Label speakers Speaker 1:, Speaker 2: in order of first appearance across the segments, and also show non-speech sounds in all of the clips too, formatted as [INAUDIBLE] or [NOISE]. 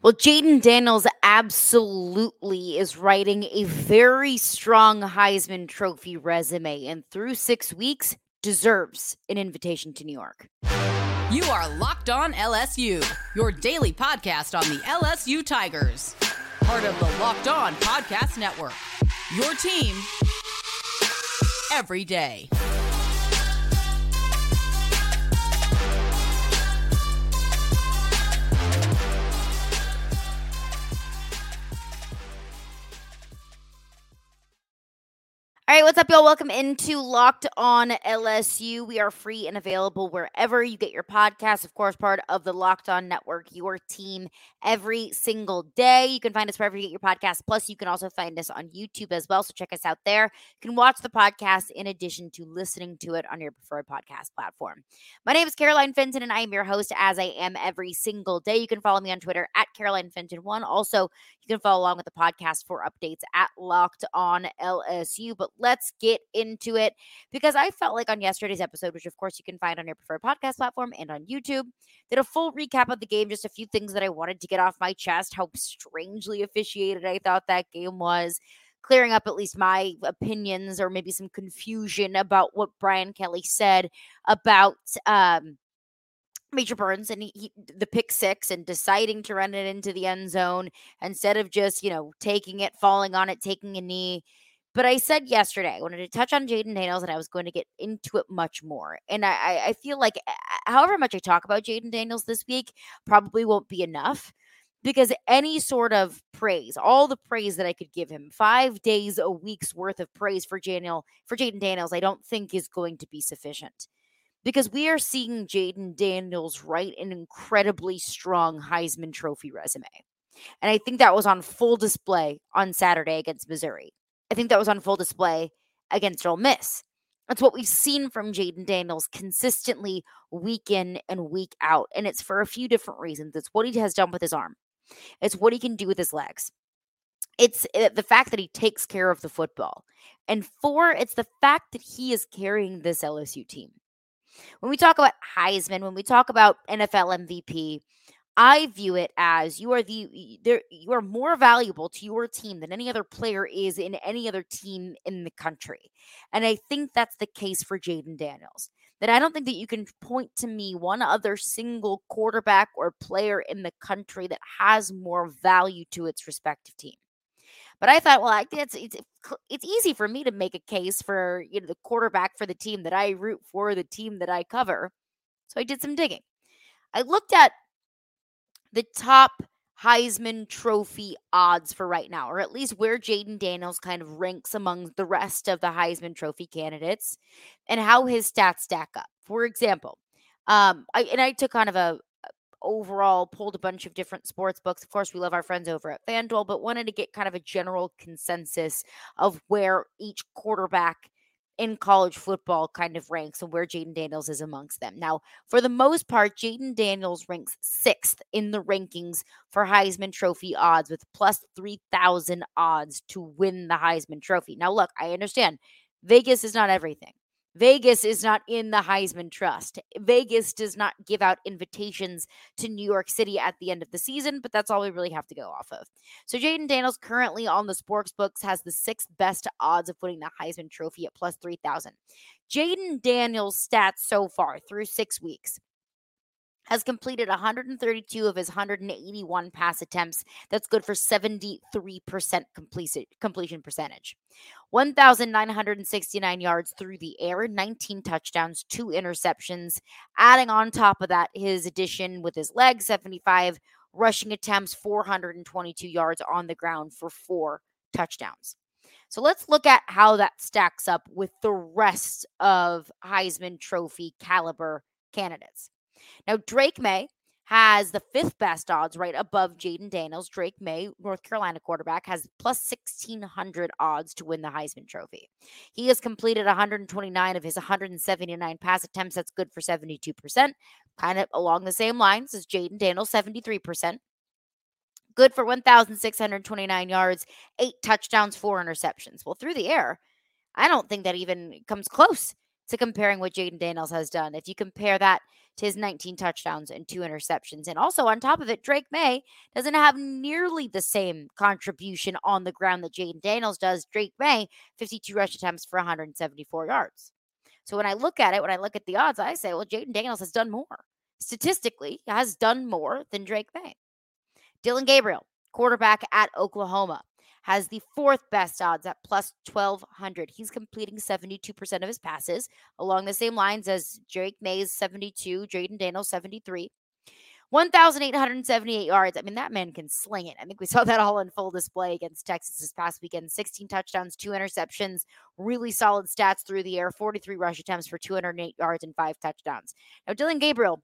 Speaker 1: Well, Jayden Daniels absolutely is writing a very strong Heisman Trophy resume, and through six weeks, deserves an invitation to New York.
Speaker 2: You are Locked On LSU, your daily podcast on the LSU Tigers, part of the Locked On Podcast Network. Your team every day.
Speaker 1: All right, what's up, y'all? Welcome into Locked On LSU. We are free and available wherever you get your podcasts. Of course, part of the Locked On Network, your team every single day. You can find us wherever you get your podcasts. Plus, you can also find us on YouTube as well. So check us out there. You can watch the podcast in addition to listening to it on your preferred podcast platform. My name is Caroline Fenton, and I am your host as I am every single day. You can follow me on Twitter at Caroline Fenton1. Also, you can follow along with the podcast for updates at Locked On LSU. But let's get into it because I felt like on yesterday's episode, which of course you can find on your preferred podcast platform and on YouTube, did a full recap of the game, just a few things that I wanted to get off my chest, how strangely officiated I thought that game was. Clearing up at least my opinions or maybe some confusion about what Brian Kelly said about um, Major Burns and he, he, the pick six and deciding to run it into the end zone instead of just you know taking it, falling on it, taking a knee. But I said yesterday I wanted to touch on Jayden Daniels and I was going to get into it much more. And I, I feel like uh, however much I talk about Jayden Daniels this week probably won't be enough because any sort of praise, all the praise that I could give him, five days a week's worth of praise for Daniel for Jayden Daniels, I don't think is going to be sufficient. Because we are seeing Jayden Daniels write an incredibly strong Heisman Trophy resume. And I think that was on full display on Saturday against Missouri. I think that was on full display against Ole Miss. That's what we've seen from Jayden Daniels consistently week in and week out. And it's for a few different reasons. It's what he has done with his arm, it's what he can do with his legs. It's eh, the fact that he takes care of the football. And four, it's the fact that he is carrying this LSU team. When we talk about Heisman, when we talk about NFL MVP, I view it as you are the you are more valuable to your team than any other player is in any other team in the country. And I think that's the case for Jayden Daniels. That I don't think that you can point to me one other single quarterback or player in the country that has more value to its respective team. But I thought, well, I, it's it's it's easy for me to make a case for you know the quarterback for the team that I root for, the team that I cover. So I did some digging. I looked at the top Heisman Trophy odds for right now, or at least where Jayden Daniels kind of ranks among the rest of the Heisman Trophy candidates and how his stats stack up. For example, um, I and I took kind of a overall pulled a bunch of different sports books. Of course, we love our friends over at FanDuel, but wanted to get kind of a general consensus of where each quarterback in college football kind of ranks and where Jayden Daniels is amongst them. Now, for the most part, Jayden Daniels ranks sixth in the rankings for Heisman Trophy odds with plus 3,000 odds to win the Heisman Trophy. Now, look, I understand Vegas is not everything. Vegas is not in the Heisman Trust. Vegas does not give out invitations to New York City at the end of the season, but that's all we really have to go off of. So Jayden Daniels currently on the sports books has the sixth best odds of winning the Heisman Trophy at plus 3,000. Jayden Daniels' stats so far through six weeks has completed 132 of his 181 pass attempts. That's good for 73% completion, percentage. 1,969 yards through the air, 19 touchdowns, two interceptions. Adding on top of that, his addition with his leg, 75 rushing attempts, 422 yards on the ground for four touchdowns. So let's look at how that stacks up with the rest of Heisman Trophy caliber candidates. Now, Drake Maye has the fifth best odds right above Jayden Daniels. Drake Maye, North Carolina quarterback, has plus 1,600 odds to win the Heisman Trophy. He has completed 129 of his 179 pass attempts. That's good for 72%, kind of along the same lines as Jayden Daniels, 73%. Good for 1,629 yards, eight touchdowns, four interceptions. Well, through the air, I don't think that even comes close to comparing what Jayden Daniels has done. If you compare that to his 19 touchdowns and two interceptions. And also, on top of it, Drake Maye doesn't have nearly the same contribution on the ground that Jayden Daniels does. Drake Maye, 52 rush attempts for 174 yards. So when I look at it, when I look at the odds, I say, well, Jayden Daniels has done more. Statistically, has done more than Drake Maye. Dillon Gabriel, quarterback at Oklahoma, has the fourth best odds at plus 1200. He's completing 72% of his passes along the same lines as Drake Maye's, 72, Jayden Daniels 73. 1,878 yards. I mean, that man can sling it. I think we saw that all in full display against Texas this past weekend. 16 touchdowns, two interceptions, really solid stats through the air, 43 rush attempts for 208 yards and five touchdowns. Now, Dillon Gabriel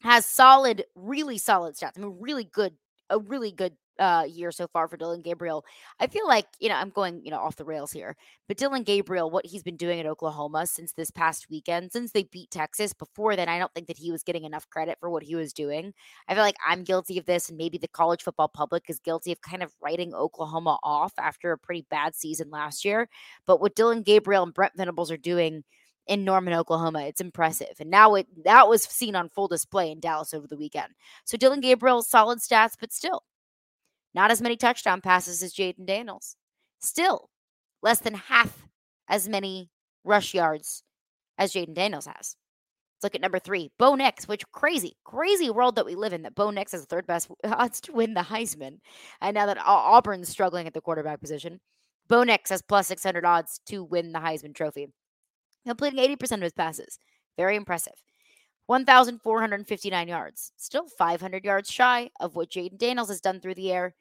Speaker 1: has solid, really solid stats. I mean, really good, a really good uh, year so far for Dillon Gabriel. I feel like, you know, I'm going, you know, off the rails here, but Dillon Gabriel, what he's been doing at Oklahoma since this past weekend, since they beat Texas, before then, I don't think that he was getting enough credit for what he was doing. I feel like I'm guilty of this, and maybe the college football public is guilty of kind of writing Oklahoma off after a pretty bad season last year. But what Dillon Gabriel and Brent Venables are doing, in Norman, Oklahoma. It's impressive. And now it that was seen on full display in Dallas over the weekend. So Dillon Gabriel, solid stats, but still not as many touchdown passes as Jayden Daniels. Still, less than half as many rush yards as Jayden Daniels has. Let's look at number three, Bo Nix, which crazy, crazy world that we live in that Bo Nix has the third best [LAUGHS] odds to win the Heisman. And now that Auburn's struggling at the quarterback position, Bo Nix has plus 600 odds to win the Heisman Trophy, completing 80% of his passes. Very impressive. 1,459 yards, still 500 yards shy of what Jayden Daniels has done through the air.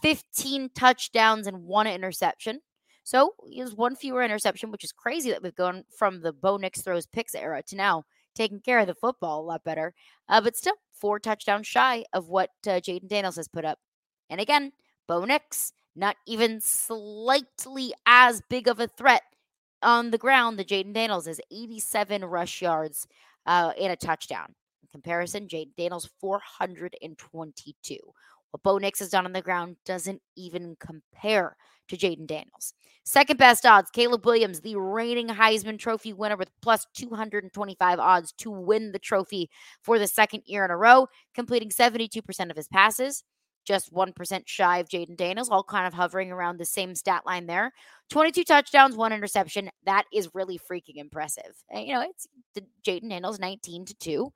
Speaker 1: 15 touchdowns and one interception. So he has one fewer interception, which is crazy that we've gone from the Bo Nix throws picks era to now taking care of the football a lot better. Uh, but still, four touchdowns shy of what uh, Jayden Daniels has put up. And again, Bo Nix, not even slightly as big of a threat on the ground that Jayden Daniels is 87 rush yards uh, and a touchdown. In comparison, Jayden Daniels 422. What Bo Nix has done on the ground doesn't even compare to Jayden Daniels. Second best odds, Caleb Williams, the reigning Heisman Trophy winner with plus 225 odds to win the trophy for the second year in a row, completing 72% of his passes just 1% shy of Jayden Daniels, all kind of hovering around the same stat line there. 22 touchdowns, one interception. That is really freaking impressive. And, you know, it's Jayden Daniels 19 to 2.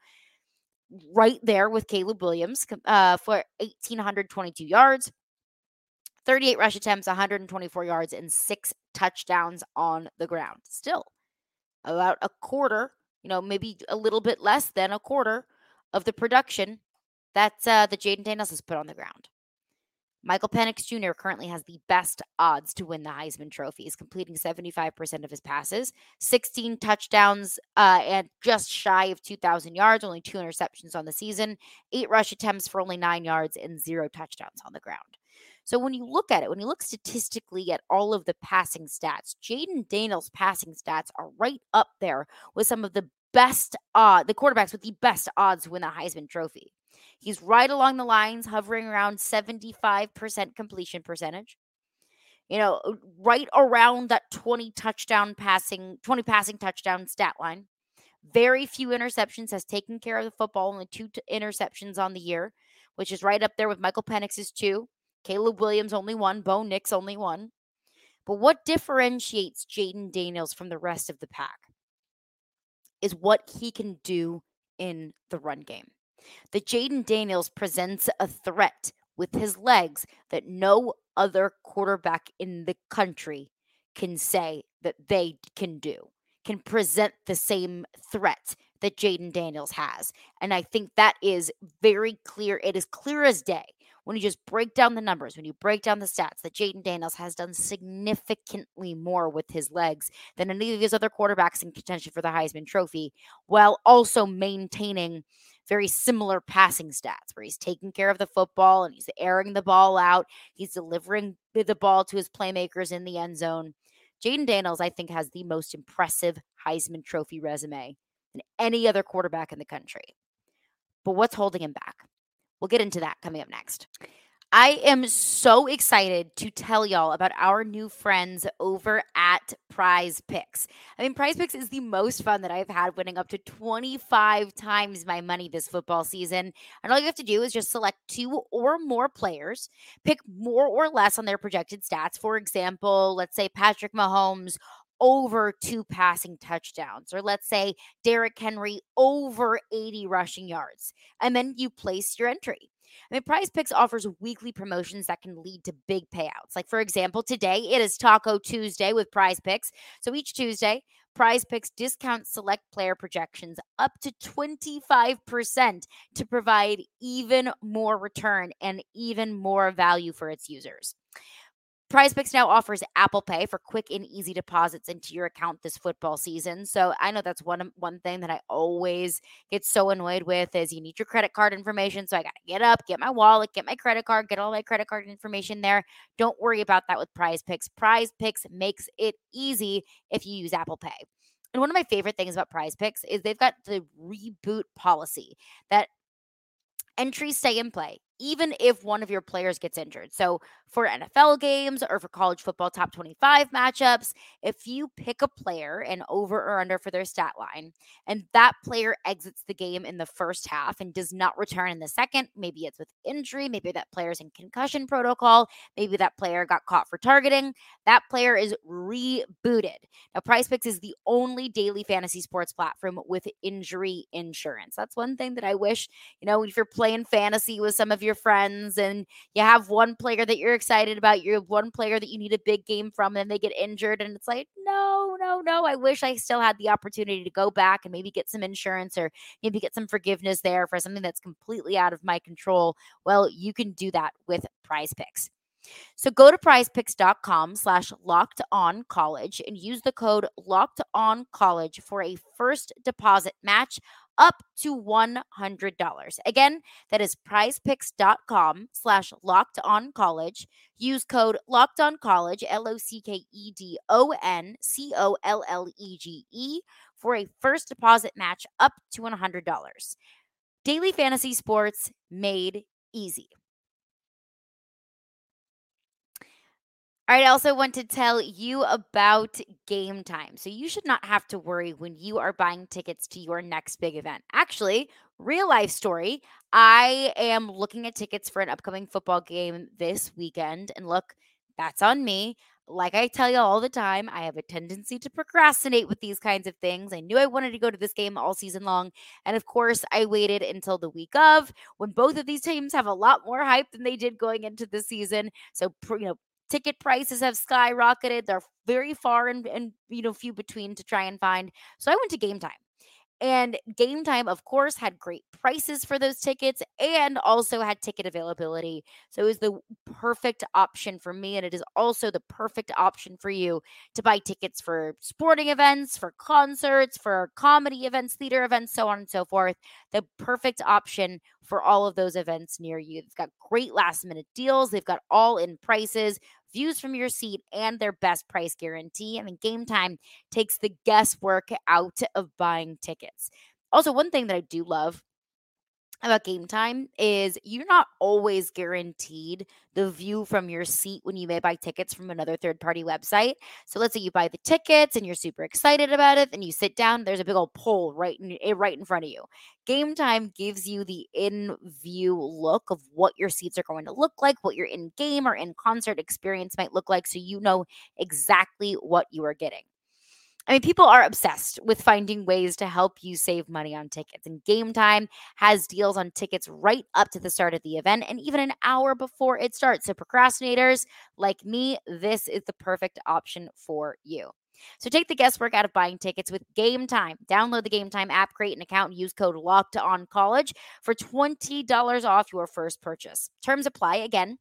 Speaker 1: Right there with Caleb Williams uh, for 1,822 yards, 38 rush attempts, 124 yards, and six touchdowns on the ground. Still, about a quarter, you know, maybe a little bit less than a quarter of the production that's uh, the Jayden Daniels has put on the ground. Michael Penix Jr. currently has the best odds to win the Heisman Trophy. He's completing 75% of his passes, 16 touchdowns, uh, and just shy of 2,000 yards, only two interceptions on the season, eight rush attempts for only nine yards, and zero touchdowns on the ground. So when you look at it, when you look statistically at all of the passing stats, Jayden Daniels' passing stats are right up there with some of the best, uh, the quarterbacks with the best odds to win the Heisman Trophy. He's right along the lines, hovering around 75% completion percentage. You know, uh, right around that 20 touchdown passing, 20 passing touchdown stat line. Very few interceptions, has taken care of the football, only two t- interceptions on the year, which is right up there with Michael Penix's two. Caleb Williams only one, Bo Nix only one. But what differentiates Jayden Daniels from the rest of the pack is what he can do in the run game that Jayden Daniels presents a threat with his legs that no other quarterback in the country can say that they can do, can present the same threat that Jayden Daniels has. And I think that is very clear. It is clear as day when you just break down the numbers, when you break down the stats, that Jayden Daniels has done significantly more with his legs than any of these other quarterbacks in contention for the Heisman Trophy, while also maintaining very similar passing stats where he's taking care of the football and he's airing the ball out. He's delivering the ball to his playmakers in the end zone. Jayden Daniels, I think, has the most impressive Heisman Trophy resume than any other quarterback in the country. But what's holding him back? We'll get into that coming up next. I am so excited to tell y'all about our new friends over at Prize Picks. I mean, Prize Picks is the most fun that I've had, winning up to 25 times my money this football season. And all you have to do is just select two or more players, pick more or less on their projected stats. For example, let's say Patrick Mahomes over two passing touchdowns, or let's say Derrick Henry over 80 rushing yards. And then you place your entry. I mean, Prize Picks offers weekly promotions that can lead to big payouts. Like, for example, today it is Taco Tuesday with Prize Picks. So each Tuesday, Prize Picks discounts select player projections up to 25% to provide even more return and even more value for its users. PrizePicks now offers Apple Pay for quick and easy deposits into your account this football season. So I know that's one one thing that I always get so annoyed with is you need your credit card information. So I got to get up, get my wallet, get my credit card, get all my credit card information there. Don't worry about that with PrizePicks. Prize Picks makes it easy if you use Apple Pay. And one of my favorite things about PrizePicks is they've got the reboot policy that entries stay in play even if one of your players gets injured. So, for NFL games or for college football top 25 matchups, if you pick a player and over or under for their stat line, and that player exits the game in the first half and does not return in the second, maybe it's with injury, maybe that player's in concussion protocol, maybe that player got caught for targeting, that player is rebooted. Now, PrizePicks is the only daily fantasy sports platform with injury insurance. That's one thing that I wish, you know, if you're playing fantasy with some of your your friends and you have one player that you're excited about, you have one player that you need a big game from, and they get injured. And it's like, no, no, no. I wish I still had the opportunity to go back and maybe get some insurance or maybe get some forgiveness there for something that's completely out of my control. Well, you can do that with prize picks. So go to prizepicks.com slash locked on college and use the code locked on college for a first deposit match up to $100. Again, that is prizepicks.com slash locked on college. Use code locked on college, L O C K E D O N C O L L E G E, for a first deposit match up to $100. Daily fantasy sports made easy. All right, I also want to tell you about game time. So you should not have to worry when you are buying tickets to your next big event. Actually, real life story. I am looking at tickets for an upcoming football game this weekend. And look, that's on me. Like I tell you all the time, I have a tendency to procrastinate with these kinds of things. I knew I wanted to go to this game all season long. And of course, I waited until the week of when both of these teams have a lot more hype than they did going into the season. So, you know, ticket prices have skyrocketed. They're very far and, and you know few between to try and find. So I went to Game Time. And Game Time, of course, had great prices for those tickets and also had ticket availability. So it was the perfect option for me. And it is also the perfect option for you to buy tickets for sporting events, for concerts, for comedy events, theater events, so on and so forth. The perfect option for all of those events near you. They've got great last minute deals, they've got all in prices views from your seat, and their best price guarantee. I mean, Game Time takes the guesswork out of buying tickets. Also, one thing that I do love about game time is you're not always guaranteed the view from your seat when you may buy tickets from another third party website. So let's say you buy the tickets and you're super excited about it, and you sit down, there's a big old pole right in, eh, right in front of you. Game time gives you the in view look of what your seats are going to look like, what your in game or in concert experience might look like, so you know exactly what you are getting. I mean, people are obsessed with finding ways to help you save money on tickets. And Game Time has deals on tickets right up to the start of the event and even an hour before it starts. So, procrastinators like me, this is the perfect option for you. So take the guesswork out of buying tickets with Game Time. Download the Game Time app, create an account, and use code Locked On College for twenty dollars off your first purchase. Terms apply. Again,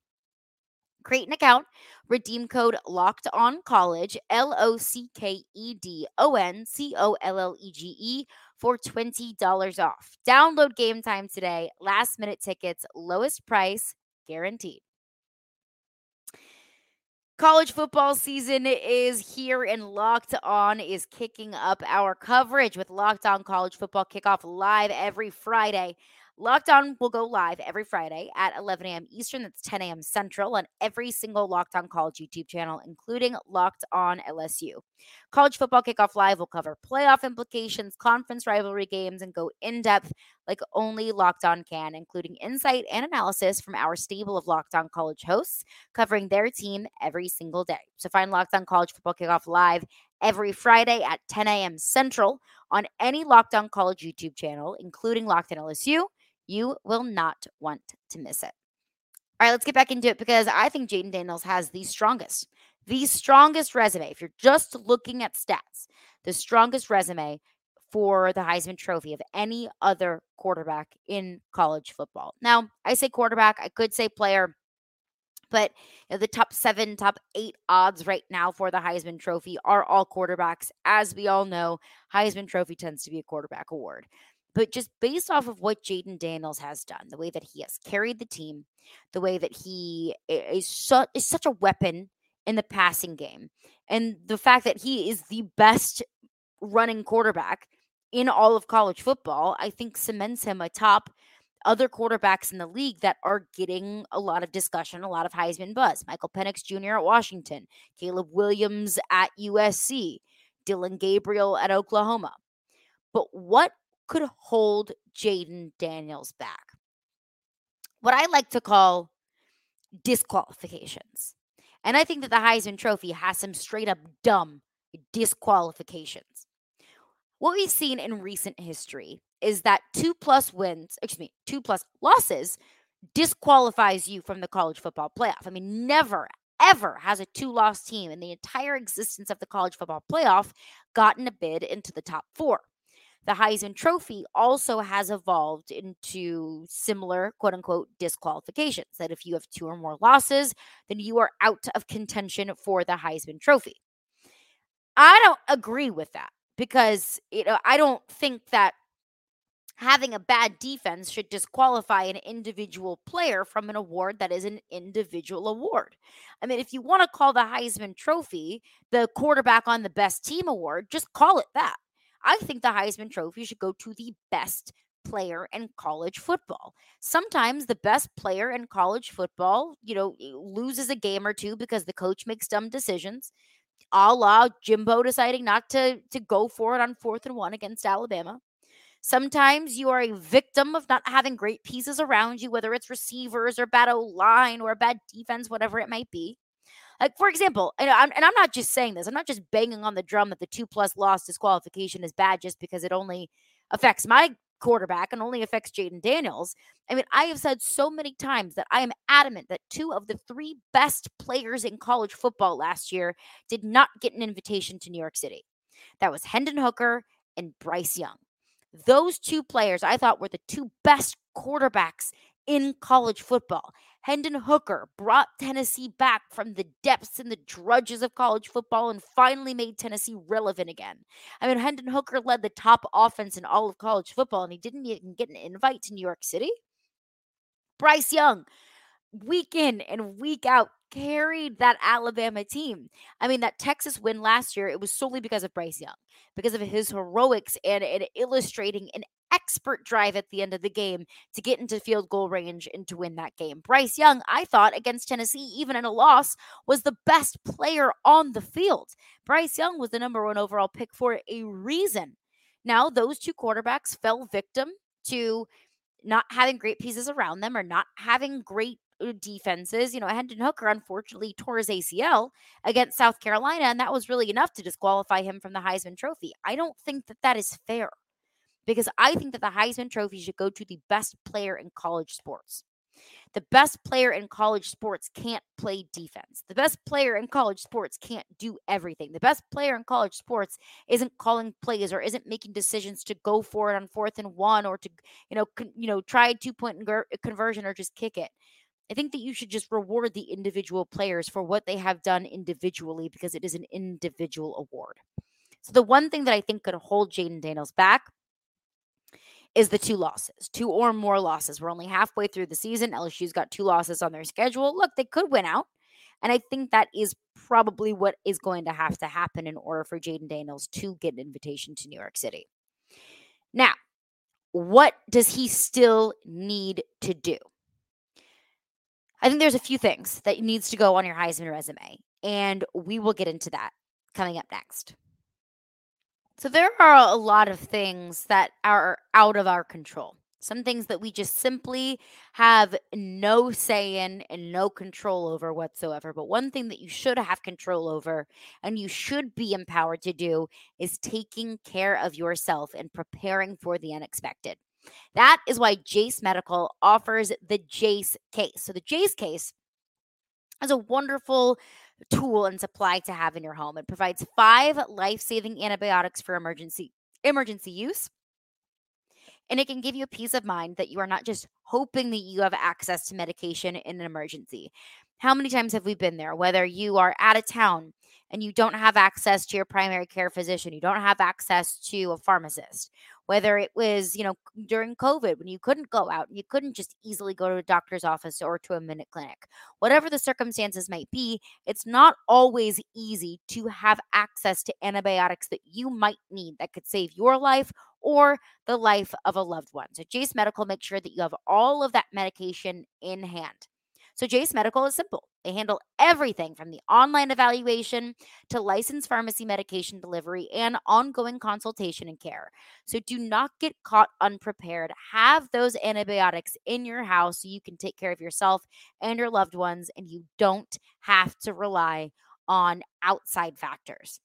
Speaker 1: Create an account, redeem code locked on college, L O C K E D O N C O L L E G E, for $20 off. Download game time today. Last minute tickets, lowest price guaranteed. College football season is here and Locked On is kicking up our coverage with Locked On College Football Kickoff live every Friday Locked On will go live every Friday at 11 a.m. Eastern. That's 10 a.m. Central on every single Locked On College YouTube channel, including Locked On LSU. College Football Kickoff Live will cover playoff implications, conference rivalry games, and go in depth like only Locked On can, including insight and analysis from our stable of Locked On College hosts covering their team every single day. So find Locked On College Football Kickoff Live every Friday at 10 a.m. Central on any Locked On College YouTube channel, including Locked On LSU you will not want to miss it. All right, let's get back into it because I think Jayden Daniels has the strongest, the strongest resume. If you're just looking at stats, the strongest resume for the Heisman Trophy of any other quarterback in college football. Now, I say quarterback, I could say player, but you know, the top seven, top eight odds right now for the Heisman Trophy are all quarterbacks. As we all know, Heisman Trophy tends to be a quarterback award. But just based off of what Jayden Daniels has done, the way that he has carried the team, the way that he is, su- is such a weapon in the passing game, and the fact that he is the best running quarterback in all of college football, I think cements him atop other quarterbacks in the league that are getting a lot of discussion, a lot of Heisman buzz. Michael Penix Jr. at Washington, Caleb Williams at USC, Dillon Gabriel at Oklahoma. But what could hold Jayden Daniels back. What I like to call disqualifications. And I think that the Heisman Trophy has some straight up dumb disqualifications. What we've seen in recent history is that two plus wins, excuse me, two plus losses disqualifies you from the college football playoff. I mean, never, ever has a two loss team in the entire existence of the college football playoff gotten a bid into the top four the Heisman Trophy also has evolved into similar quote unquote disqualifications that if you have two or more losses, then you are out of contention for the Heisman Trophy. I don't agree with that because you know I don't think that having a bad defense should disqualify an individual player from an award that is an individual award. I mean, if you want to call the Heisman Trophy the quarterback on the best team award, just call it that. I think the Heisman Trophy should go to the best player in college football. Sometimes the best player in college football, you know, loses a game or two because the coach makes dumb decisions. A la Jimbo deciding not to to go for it on fourth and one against Alabama. Sometimes you are a victim of not having great pieces around you, whether it's receivers or bad line or a bad defense, whatever it might be. Like for example, and I'm, and I'm not just saying this. I'm not just banging on the drum that the two plus loss disqualification is bad just because it only affects my quarterback and only affects Jayden Daniels. I mean, I have said so many times that I am adamant that two of the three best players in college football last year did not get an invitation to New York City. That was Hendon Hooker and Bryce Young. Those two players I thought were the two best quarterbacks in college football. Hendon Hooker brought Tennessee back from the depths and the drudges of college football and finally made Tennessee relevant again. I mean, Hendon Hooker led the top offense in all of college football, and he didn't even get an invite to New York City. Bryce Young, week in and week out, carried that Alabama team. I mean, that Texas win last year, it was solely because of Bryce Young, because of his heroics and, and illustrating an expert drive at the end of the game to get into field goal range and to win that game. Bryce Young, I thought against Tennessee, even in a loss, was the best player on the field. Bryce Young was the number one overall pick for a reason. Now, those two quarterbacks fell victim to not having great pieces around them or not having great uh, defenses. You know, Hendon Hooker unfortunately tore his ACL against South Carolina, and that was really enough to disqualify him from the Heisman Trophy. I don't think that that is fair because I think that the Heisman Trophy should go to the best player in college sports. The best player in college sports can't play defense. The best player in college sports can't do everything. The best player in college sports isn't calling plays or isn't making decisions to go for it on fourth and one or to, you know, con- you know, try a two point conversion or just kick it. I think that you should just reward the individual players for what they have done individually because it is an individual award. So the one thing that I think could hold Jayden Daniels back is the two losses, two or more losses. We're only halfway through the season. LSU's got two losses on their schedule. Look, they could win out. And I think that is probably what is going to have to happen in order for Jayden Daniels to get an invitation to New York City. Now, what does he still need to do? I think there's a few things that needs to go on your Heisman resume, and we will get into that coming up next. So there are a lot of things that are out of our control. Some things that we just simply have no say in and no control over whatsoever. But one thing that you should have control over and you should be empowered to do is taking care of yourself and preparing for the unexpected. That is why Jase Medical offers the Jase case. So the Jase case is a wonderful tool and supply to have in your home. It provides five life-saving antibiotics for emergency emergency use. And it can give you a peace of mind that you are not just hoping that you have access to medication in an emergency. How many times have we been there? Whether you are out of town and you don't have access to your primary care physician, you don't have access to a pharmacist, whether it was, you know, during COVID when you couldn't go out, you couldn't just easily go to a doctor's office or to a minute clinic. Whatever the circumstances might be, it's not always easy to have access to antibiotics that you might need that could save your life or the life of a loved one. So Jase Medical makes sure that you have all of that medication in hand. So Jase Medical is simple. They handle everything from the online evaluation to licensed pharmacy medication delivery and ongoing consultation and care. So do not get caught unprepared. Have those antibiotics in your house so you can take care of yourself and your loved ones and you don't have to rely on outside factors.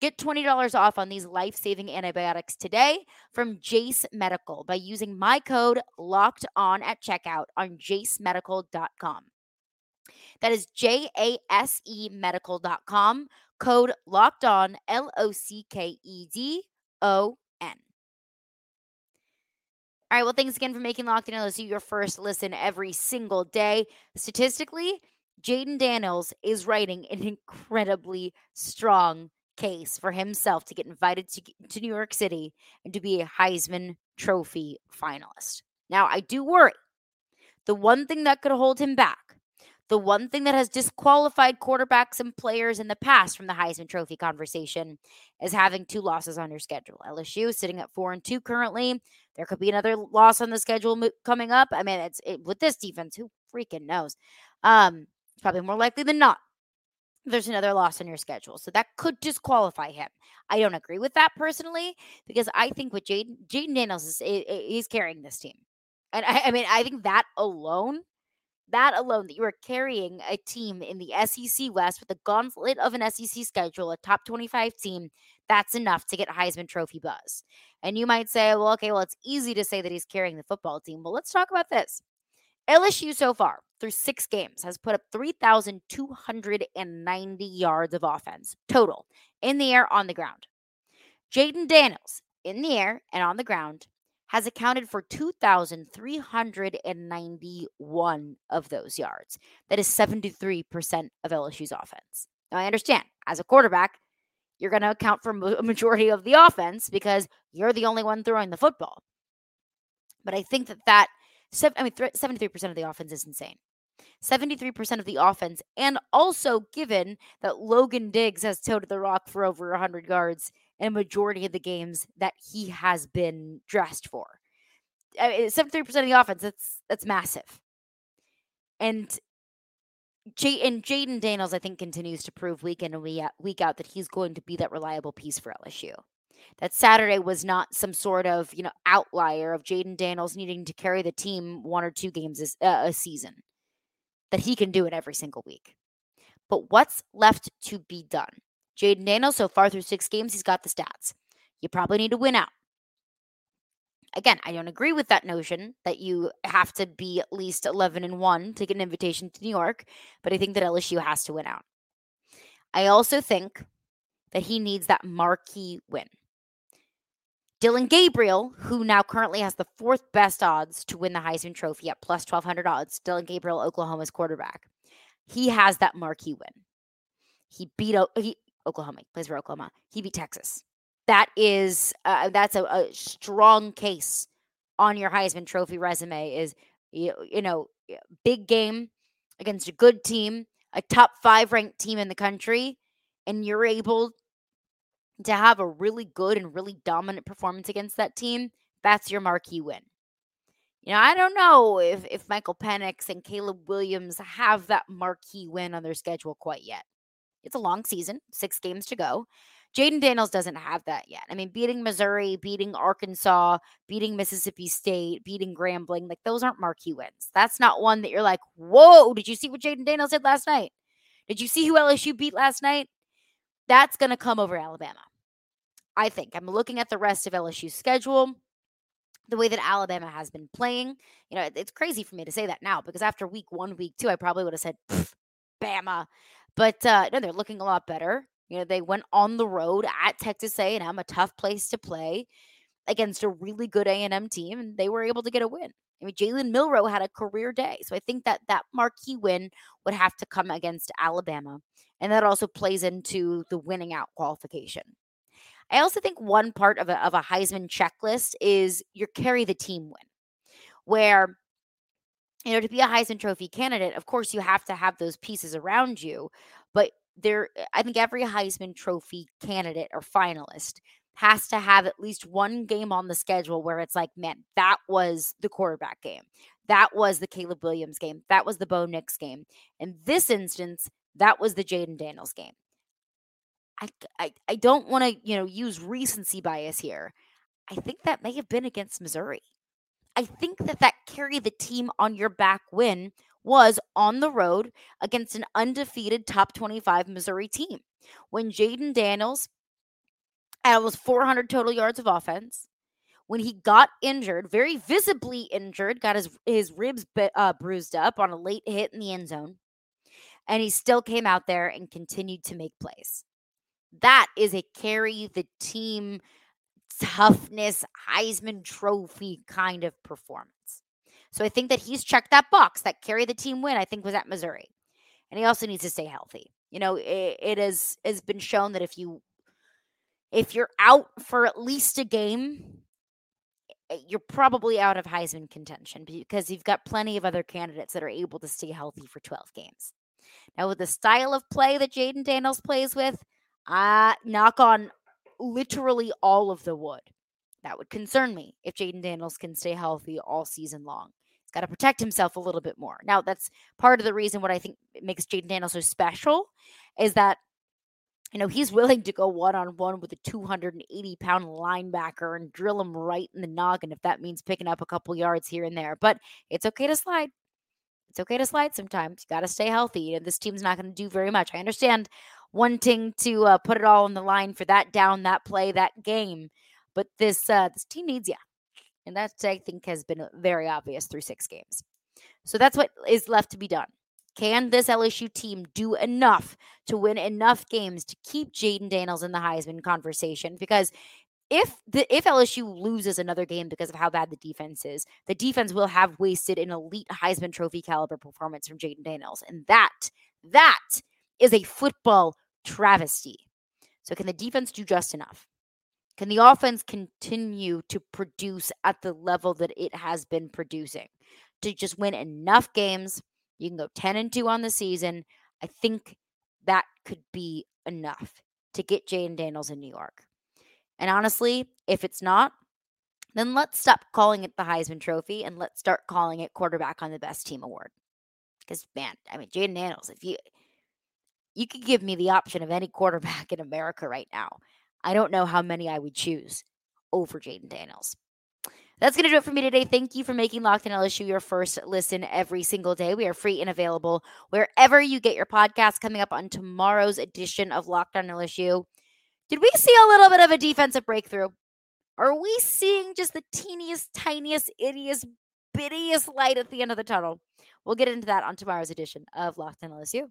Speaker 1: Get $20 off on these life saving antibiotics today from Jase Medical by using my code locked on at checkout on jasemedical.com. That is J A S E medical.com. Code locked on, L O C K E D O N. All right. Well, thanks again for making Locked On LSU your first listen every single day. Statistically, Jayden Daniels is writing an incredibly strong case for himself to get invited to, to New York City and to be a Heisman Trophy finalist. Now, I do worry. The one thing that could hold him back the one thing that has disqualified quarterbacks and players in the past from the Heisman Trophy conversation is having two losses on your schedule. LSU is sitting at four and two currently. There could be another loss on the schedule mo- coming up. I mean, it's it, with this defense, who freaking knows? Um, it's probably more likely than not. There's another loss on your schedule, so that could disqualify him. I don't agree with that personally because I think with Jayden Jayden Daniels is, is he's carrying this team, and I, I mean I think that alone that alone, that you are carrying a team in the SEC West with a gauntlet of an SEC schedule, a top 25 team, that's enough to get Heisman Trophy buzz. And you might say, well, okay, well, it's easy to say that he's carrying the football team. Well, let's talk about this. LSU so far, through six games, has put up 3,290 yards of offense total in the air, on the ground. Jayden Daniels in the air and on the ground has accounted for 2,391 of those yards. That is 73% of LSU's offense. Now, I understand as a quarterback, you're going to account for a [LAUGHS] majority of the offense because you're the only one throwing the football. But I think that that, I mean, 73% of the offense is insane. 73% of the offense, and also given that Logan Diggs has toted the rock for over 100 yards in a majority of the games that he has been dressed for. Seventy-three percent of the offense. That's that's massive. And J- and Jayden Daniels, I think, continues to prove week in and week out that he's going to be that reliable piece for LSU. That Saturday was not some sort of you know outlier of Jayden Daniels needing to carry the team one or two games uh, a season. That he can do it every single week. But what's left to be done? Jayden Daniels, so far through six games, he's got the stats. You probably need to win out. Again, I don't agree with that notion that you have to be at least 11 and 1 to get an invitation to New York, but I think that LSU has to win out. I also think that he needs that marquee win. Dillon Gabriel, who now currently has the fourth best odds to win the Heisman Trophy at plus 1200 odds, Dillon Gabriel, Oklahoma's quarterback, he has that marquee win. He beat he Oklahoma. He plays for Oklahoma. He beat Texas. That is uh, that's a, a, strong case on your Heisman Trophy resume. Is you, you know big game against a good team, a top five ranked team in the country, and you're able to have a really good and really dominant performance against that team. That's your marquee win. You know, I don't know if, if Michael Penix and Caleb Williams have that marquee win on their schedule quite yet. It's a long season, six games to go. Jayden Daniels doesn't have that yet. I mean, beating Missouri, beating Arkansas, beating Mississippi State, beating Grambling, like those aren't marquee wins. That's not one that you're like, whoa, did you see what Jayden Daniels did last night? Did you see who LSU beat last night? That's going to come over Alabama. I think. I'm looking at the rest of LSU's schedule, the way that Alabama has been playing. You know, it's crazy for me to say that now because after week one, week two, I probably would have said, Bama. But uh, no, they're looking a lot better. You know, they went on the road at Texas A&M, a tough place to play against a really good A&M team, and they were able to get a win. I mean, Jalen Milroe had a career day, so I think that that marquee win would have to come against Alabama, and that also plays into the winning out qualification. I also think one part of a, of a Heisman checklist is your carry the team win, where you know to be a Heisman Trophy candidate, of course you have to have those pieces around you, but there eh, I think every Heisman Trophy candidate or finalist has to have at least one game on the schedule where it's like, man, that was the quarterback game. That was the Caleb Williams game. That was the Bo Nix game. In this instance, that was the Jayden Daniels game. I, I, I don't want to, you know, use recency bias here. I think that may have been against Missouri. I think that that carry the team on your back win was on the road against an undefeated top 25 Missouri team. When Jayden Daniels had almost 400 total yards of offense, when he got injured, very visibly injured, got his, his ribs uh, bruised up on a late hit in the end zone, and he still came out there and continued to make plays. That is a carry the team toughness Heisman Trophy kind of performance. So I think that he's checked that box. That carry the team win, I think, was at Missouri. And he also needs to stay healthy. You know, it, it has has been shown that if you if you're out for at least a game, eh, you're probably out of Heisman contention because you've got plenty of other candidates that are able to stay healthy for 12 games. Now, with the style of play that Jayden Daniels plays with, I knock on literally all of the wood. That would concern me if Jayden Daniels can stay healthy all season long He's got to protect himself a little bit more. Now, that's part of the reason what I think makes Jayden Daniels so special is that, you know, he's willing to go one on one with a 280 pound linebacker and drill him right in the noggin if that means picking up a couple yards here and there. But it's okay to slide. It's okay to slide sometimes. You got to stay healthy. And this team's not going to do very much. I understand wanting to uh, put it all on the line for that down, that play, that game. But this uh, this team needs you. And that, I think, has been very obvious through six games. So that's what is left to be done. Can this LSU team do enough to win enough games to keep Jayden Daniels in the Heisman conversation? Because if the if LSU loses another game because of how bad the defense is, the defense will have wasted an elite Heisman Trophy caliber performance from Jayden Daniels, and that that is a football travesty. So can the defense do just enough? Can the offense continue to produce at the level that it has been producing to just win enough games? You can go 10 and 2 on the season. I think that could be enough to get Jayden Daniels in New York. And honestly, if it's not, then let's stop calling it the Heisman Trophy and let's start calling it quarterback on the best team award. Because man, I mean Jayden Daniels, if you you could give me the option of any quarterback [LAUGHS] in America right now. I don't know how many I would choose over Jayden Daniels. That's going to do it for me today. Thank you for making Locked on LSU your first listen every single day. We are free and available wherever you get your podcast. Coming up on tomorrow's edition of Locked on LSU. Did we see a little bit of a defensive breakthrough? Are we seeing just the teeniest, tiniest, ittiest, bittiest light at the end of the tunnel? We'll get into that on tomorrow's edition of Locked on LSU.